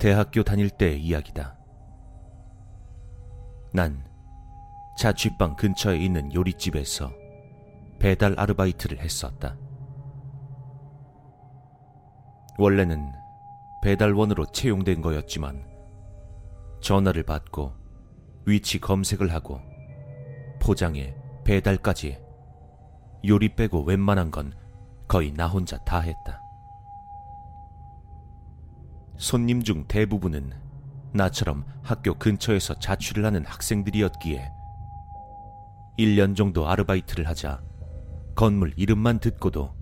대학교 다닐 때의 이야기다. 난 자취방 근처에 있는 요리집에서 배달 아르바이트를 했었다. 원래는 배달원으로 채용된 거였지만 전화를 받고 위치 검색을 하고 포장에 배달까지 요리 빼고 웬만한 건 거의 나 혼자 다 했다. 손님 중 대부분은 나처럼 학교 근처에서 자취를 하는 학생들이었기에 1년 정도 아르바이트를 하자 건물 이름만 듣고도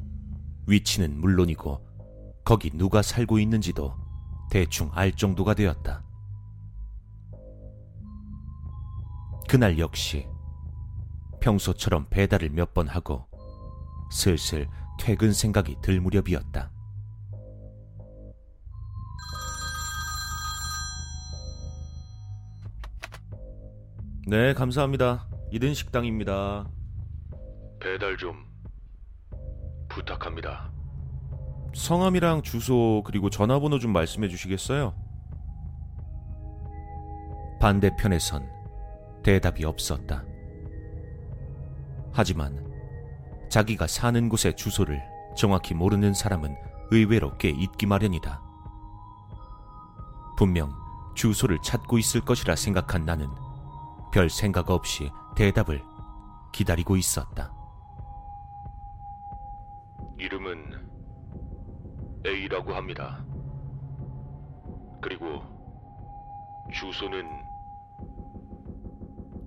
위치는 물론이고 거기 누가 살고 있는지도 대충 알 정도가 되었다. 그날 역시 평소처럼 배달을 몇 번 하고 슬슬 퇴근 생각이 들 무렵이었다. 네, 감사합니다. 이든 식당입니다. 배달 좀 부탁합니다. 성함이랑 주소 그리고 전화번호 좀 말씀해 주시겠어요? 반대편에선 대답이 없었다. 하지만 자기가 사는 곳의 주소를 정확히 모르는 사람은 의외로 꽤 있기 마련이다. 분명 주소를 찾고 있을 것이라 생각한 나는 별 생각 없이 대답을 기다리고 있었다. 이름은 A라고 합니다. 그리고 주소는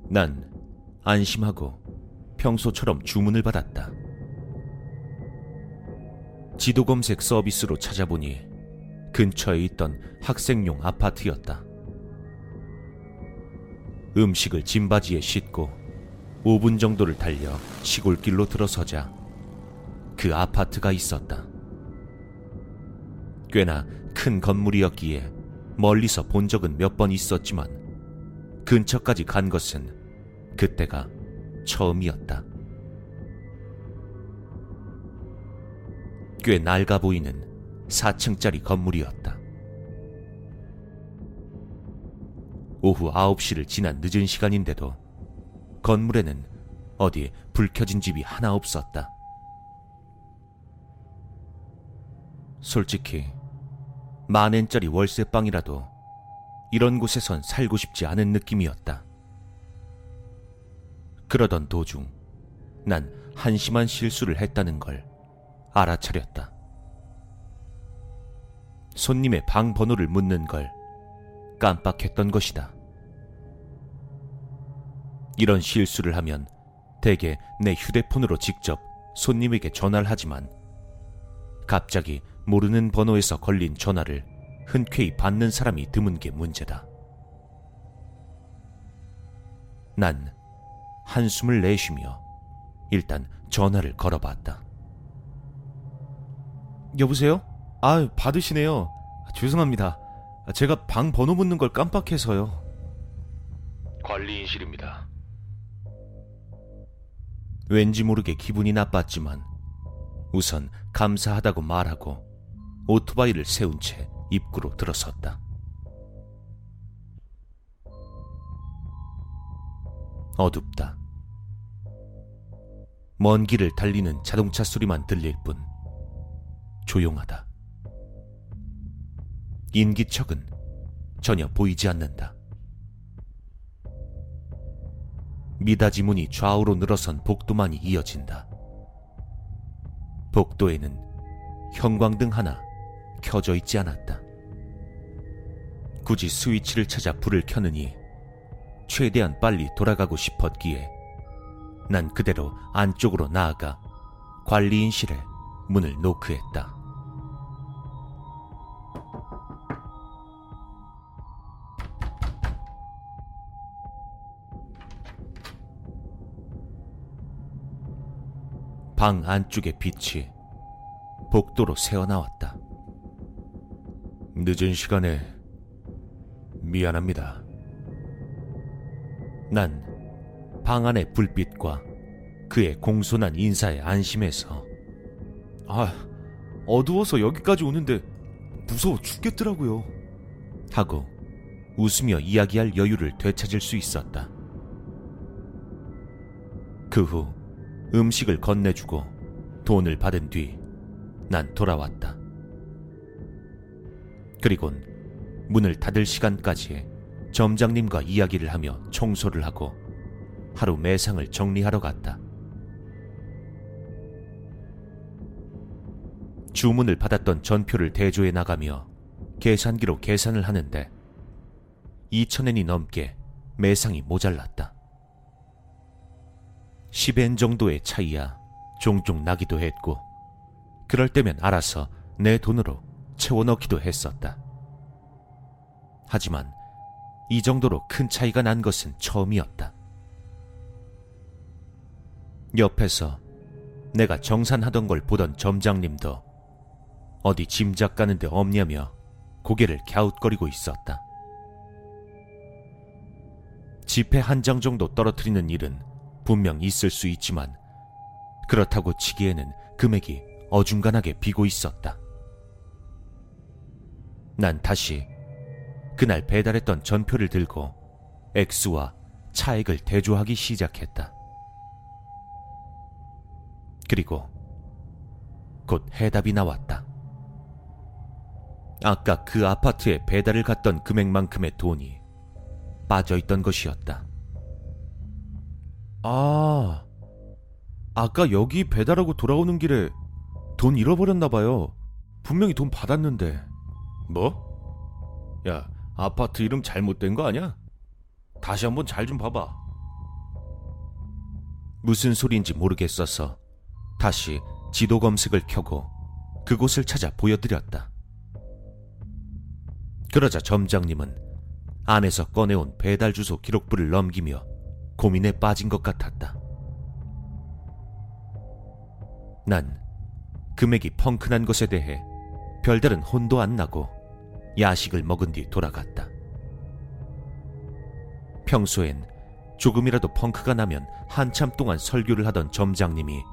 난 안심하고 평소처럼 주문을 받았다. 지도 검색 서비스로 찾아보니 근처에 있던 학생용 아파트였다. 음식을 짐바지에 싣고 5분 정도를 달려 시골길로 들어서자 그 아파트가 있었다. 꽤나 큰 건물이었기에 멀리서 본 적은 몇 번 있었지만 근처까지 간 것은 그때가 처음이었다. 꽤 낡아 보이는 4층짜리 건물이었다. 오후 9시를 지난 늦은 시간인데도 건물에는 어디 불 켜진 집이 하나 없었다. 솔직히 만엔짜리 월세방이라도 이런 곳에선 살고 싶지 않은 느낌이었다. 그러던 도중 난 한심한 실수를 했다는 걸 알아차렸다. 손님의 방 번호를 묻는 걸 깜빡했던 것이다. 이런 실수를 하면 대개 내 휴대폰으로 직접 손님에게 전화를 하지만 갑자기 모르는 번호에서 걸린 전화를 흔쾌히 받는 사람이 드문 게 문제다. 난 한숨을 내쉬며 일단 전화를 걸어봤다. 여보세요? 아, 받으시네요. 죄송합니다. 제가 방 번호 묻는 걸 깜빡해서요. 관리인실입니다. 왠지 모르게 기분이 나빴지만 우선 감사하다고 말하고 오토바이를 세운 채 입구로 들어섰다. 어둡다. 먼 길을 달리는 자동차 소리만 들릴 뿐 조용하다. 인기척은 전혀 보이지 않는다. 미닫이 문이 좌우로 늘어선 복도만이 이어진다. 복도에는 형광등 하나 켜져 있지 않았다. 굳이 스위치를 찾아 불을 켜느니 최대한 빨리 돌아가고 싶었기에 난 그대로 안쪽으로 나아가 관리인실에 문을 노크했다. 방 안쪽의 빛이 복도로 새어나왔다. 늦은 시간에 미안합니다. 난 방 안의 불빛과 그의 공손한 인사에 안심해서 아, 어두워서 여기까지 오는데 무서워 죽겠더라고요. 하고 웃으며 이야기할 여유를 되찾을 수 있었다. 그 후 음식을 건네주고 돈을 받은 뒤 난 돌아왔다. 그리곤 문을 닫을 시간까지 점장님과 이야기를 하며 청소를 하고 하루 매상을 정리하러 갔다. 주문을 받았던 전표를 대조해 나가며 계산기로 계산을 하는데 2천엔이 넘게 매상이 모자랐다. 10엔 정도의 차이야 종종 나기도 했고 그럴 때면 알아서 내 돈으로 채워넣기도 했었다. 하지만 이 정도로 큰 차이가 난 것은 처음이었다. 옆에서 내가 정산하던 걸 보던 점장님도 어디 짐작 가는데 없냐며 고개를 갸웃거리고 있었다. 지폐 한 장 정도 떨어뜨리는 일은 분명 있을 수 있지만 그렇다고 치기에는 금액이 어중간하게 비고 있었다. 난 다시 그날 배달했던 전표를 들고 액수와 차액을 대조하기 시작했다. 그리고 곧 해답이 나왔다. 아까 그 아파트에 배달을 갔던 금액만큼의 돈이 빠져 있던 것이었다. 아, 아까 여기 배달하고 돌아오는 길에 돈 잃어버렸나봐요. 분명히 돈 받았는데. 뭐? 야, 아파트 이름 잘못된 거 아니야? 다시 한번 잘 좀 봐봐. 무슨 소리인지 모르겠어서 다시 지도 검색을 켜고 그곳을 찾아 보여드렸다. 그러자 점장님은 안에서 꺼내온 배달 주소 기록부를 넘기며 고민에 빠진 것 같았다. 난 금액이 펑크난 것에 대해 별다른 혼도 안 나고 야식을 먹은 뒤 돌아갔다. 평소엔 조금이라도 펑크가 나면 한참 동안 설교를 하던 점장님이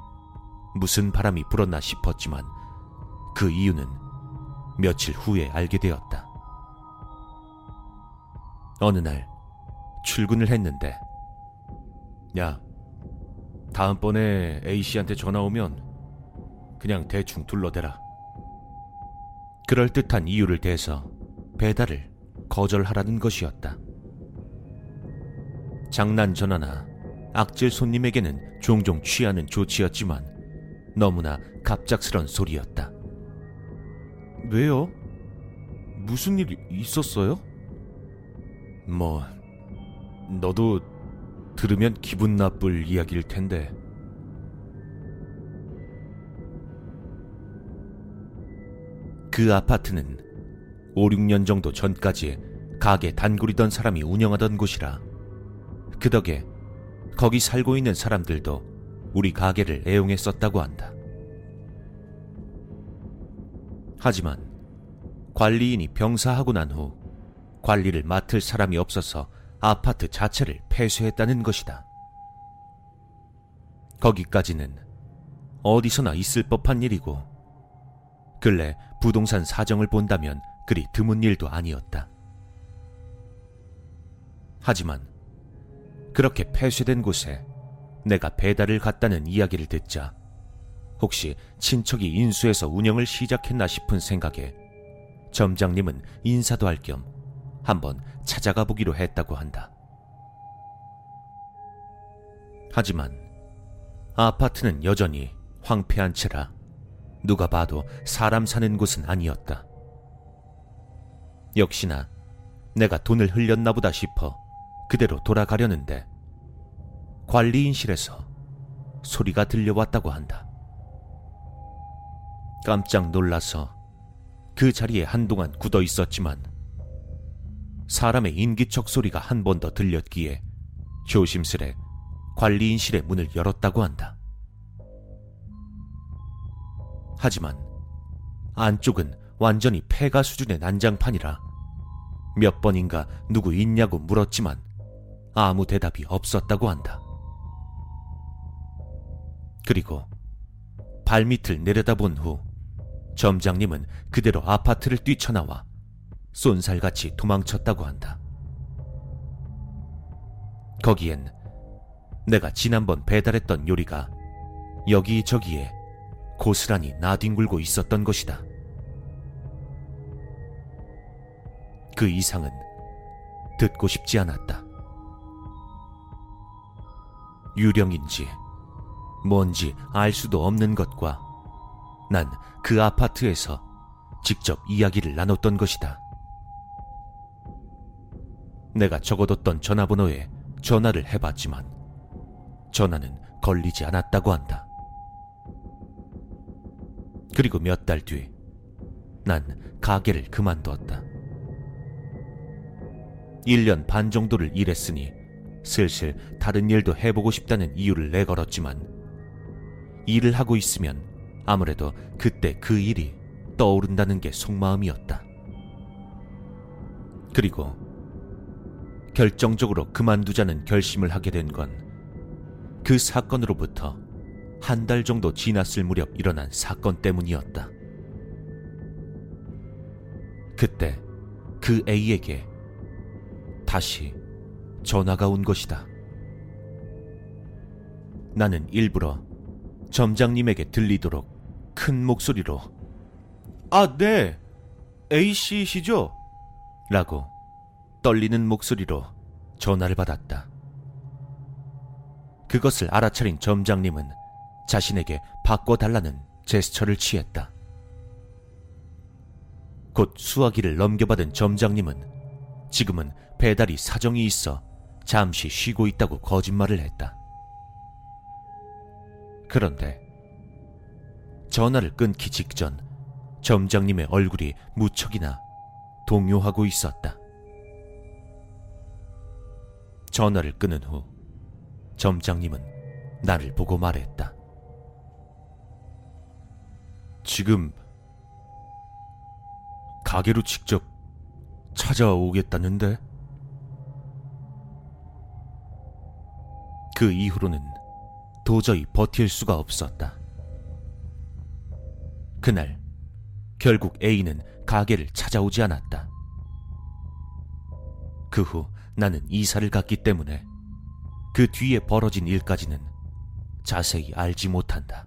무슨 바람이 불었나 싶었지만 그 이유는 며칠 후에 알게 되었다. 어느 날 출근을 했는데 야 다음번에 A씨한테 전화 오면 그냥 대충 둘러대라. 그럴듯한 이유를 대서 배달을 거절하라는 것이었다. 장난 전화나 악질 손님에게는 종종 취하는 조치였지만 너무나 갑작스런 소리였다. 왜요? 무슨 일 있었어요? 뭐, 너도 들으면 기분 나쁠 이야기일 텐데. 그 아파트는 5, 6년 정도 전까지 가게 단골이던 사람이 운영하던 곳이라 그 덕에 거기 살고 있는 사람들도 우리 가게를 애용했었다고 한다. 하지만 관리인이 병사하고 난 후 관리를 맡을 사람이 없어서 아파트 자체를 폐쇄했다는 것이다. 거기까지는 어디서나 있을 법한 일이고, 근래 부동산 사정을 본다면 그리 드문 일도 아니었다. 하지만 그렇게 폐쇄된 곳에 내가 배달을 갔다는 이야기를 듣자 혹시 친척이 인수해서 운영을 시작했나 싶은 생각에 점장님은 인사도 할 겸 한번 찾아가 보기로 했다고 한다. 하지만 아파트는 여전히 황폐한 채라 누가 봐도 사람 사는 곳은 아니었다. 역시나 내가 돈을 흘렸나 보다 싶어 그대로 돌아가려는데 관리인실에서 소리가 들려왔다고 한다. 깜짝 놀라서 그 자리에 한동안 굳어 있었지만 사람의 인기척 소리가 한 번 더 들렸기에 조심스레 관리인실의 문을 열었다고 한다. 하지만 안쪽은 완전히 폐가 수준의 난장판이라 몇 번인가 누구 있냐고 물었지만 아무 대답이 없었다고 한다. 그리고 발밑을 내려다본 후 점장님은 그대로 아파트를 뛰쳐나와 쏜살같이 도망쳤다고 한다. 거기엔 내가 지난번 배달했던 요리가 여기저기에 고스란히 나뒹굴고 있었던 것이다. 그 이상은 듣고 싶지 않았다. 유령인지 뭔지 알 수도 없는 것과 난 그 아파트에서 직접 이야기를 나눴던 것이다. 내가 적어뒀던 전화번호에 전화를 해봤지만 전화는 걸리지 않았다고 한다. 그리고 몇 달 뒤, 난 가게를 그만두었다. 1년 반 정도를 일했으니 슬슬 다른 일도 해보고 싶다는 이유를 내걸었지만 일을 하고 있으면 아무래도 그때 그 일이 떠오른다는 게 속마음이었다. 그리고 결정적으로 그만두자는 결심을 하게 된 건 그 사건으로부터 한 달 정도 지났을 무렵 일어난 사건 때문이었다. 그때 그 A에게 다시 전화가 온 것이다. 나는 일부러 점장님에게 들리도록 큰 목소리로 아, 네. A씨시죠? 라고 떨리는 목소리로 전화를 받았다. 그것을 알아차린 점장님은 자신에게 바꿔달라는 제스처를 취했다. 곧 수화기를 넘겨받은 점장님은 지금은 배달이 사정이 있어 잠시 쉬고 있다고 거짓말을 했다. 그런데 전화를 끊기 직전 점장님의 얼굴이 무척이나 동요하고 있었다. 전화를 끊은 후 점장님은 나를 보고 말했다. 지금 가게로 직접 찾아오겠다는데? 그 이후로는 도저히 버틸 수가 없었다. 그날 결국 A는 가게를 찾아오지 않았다. 그 후 나는 이사를 갔기 때문에 그 뒤에 벌어진 일까지는 자세히 알지 못한다.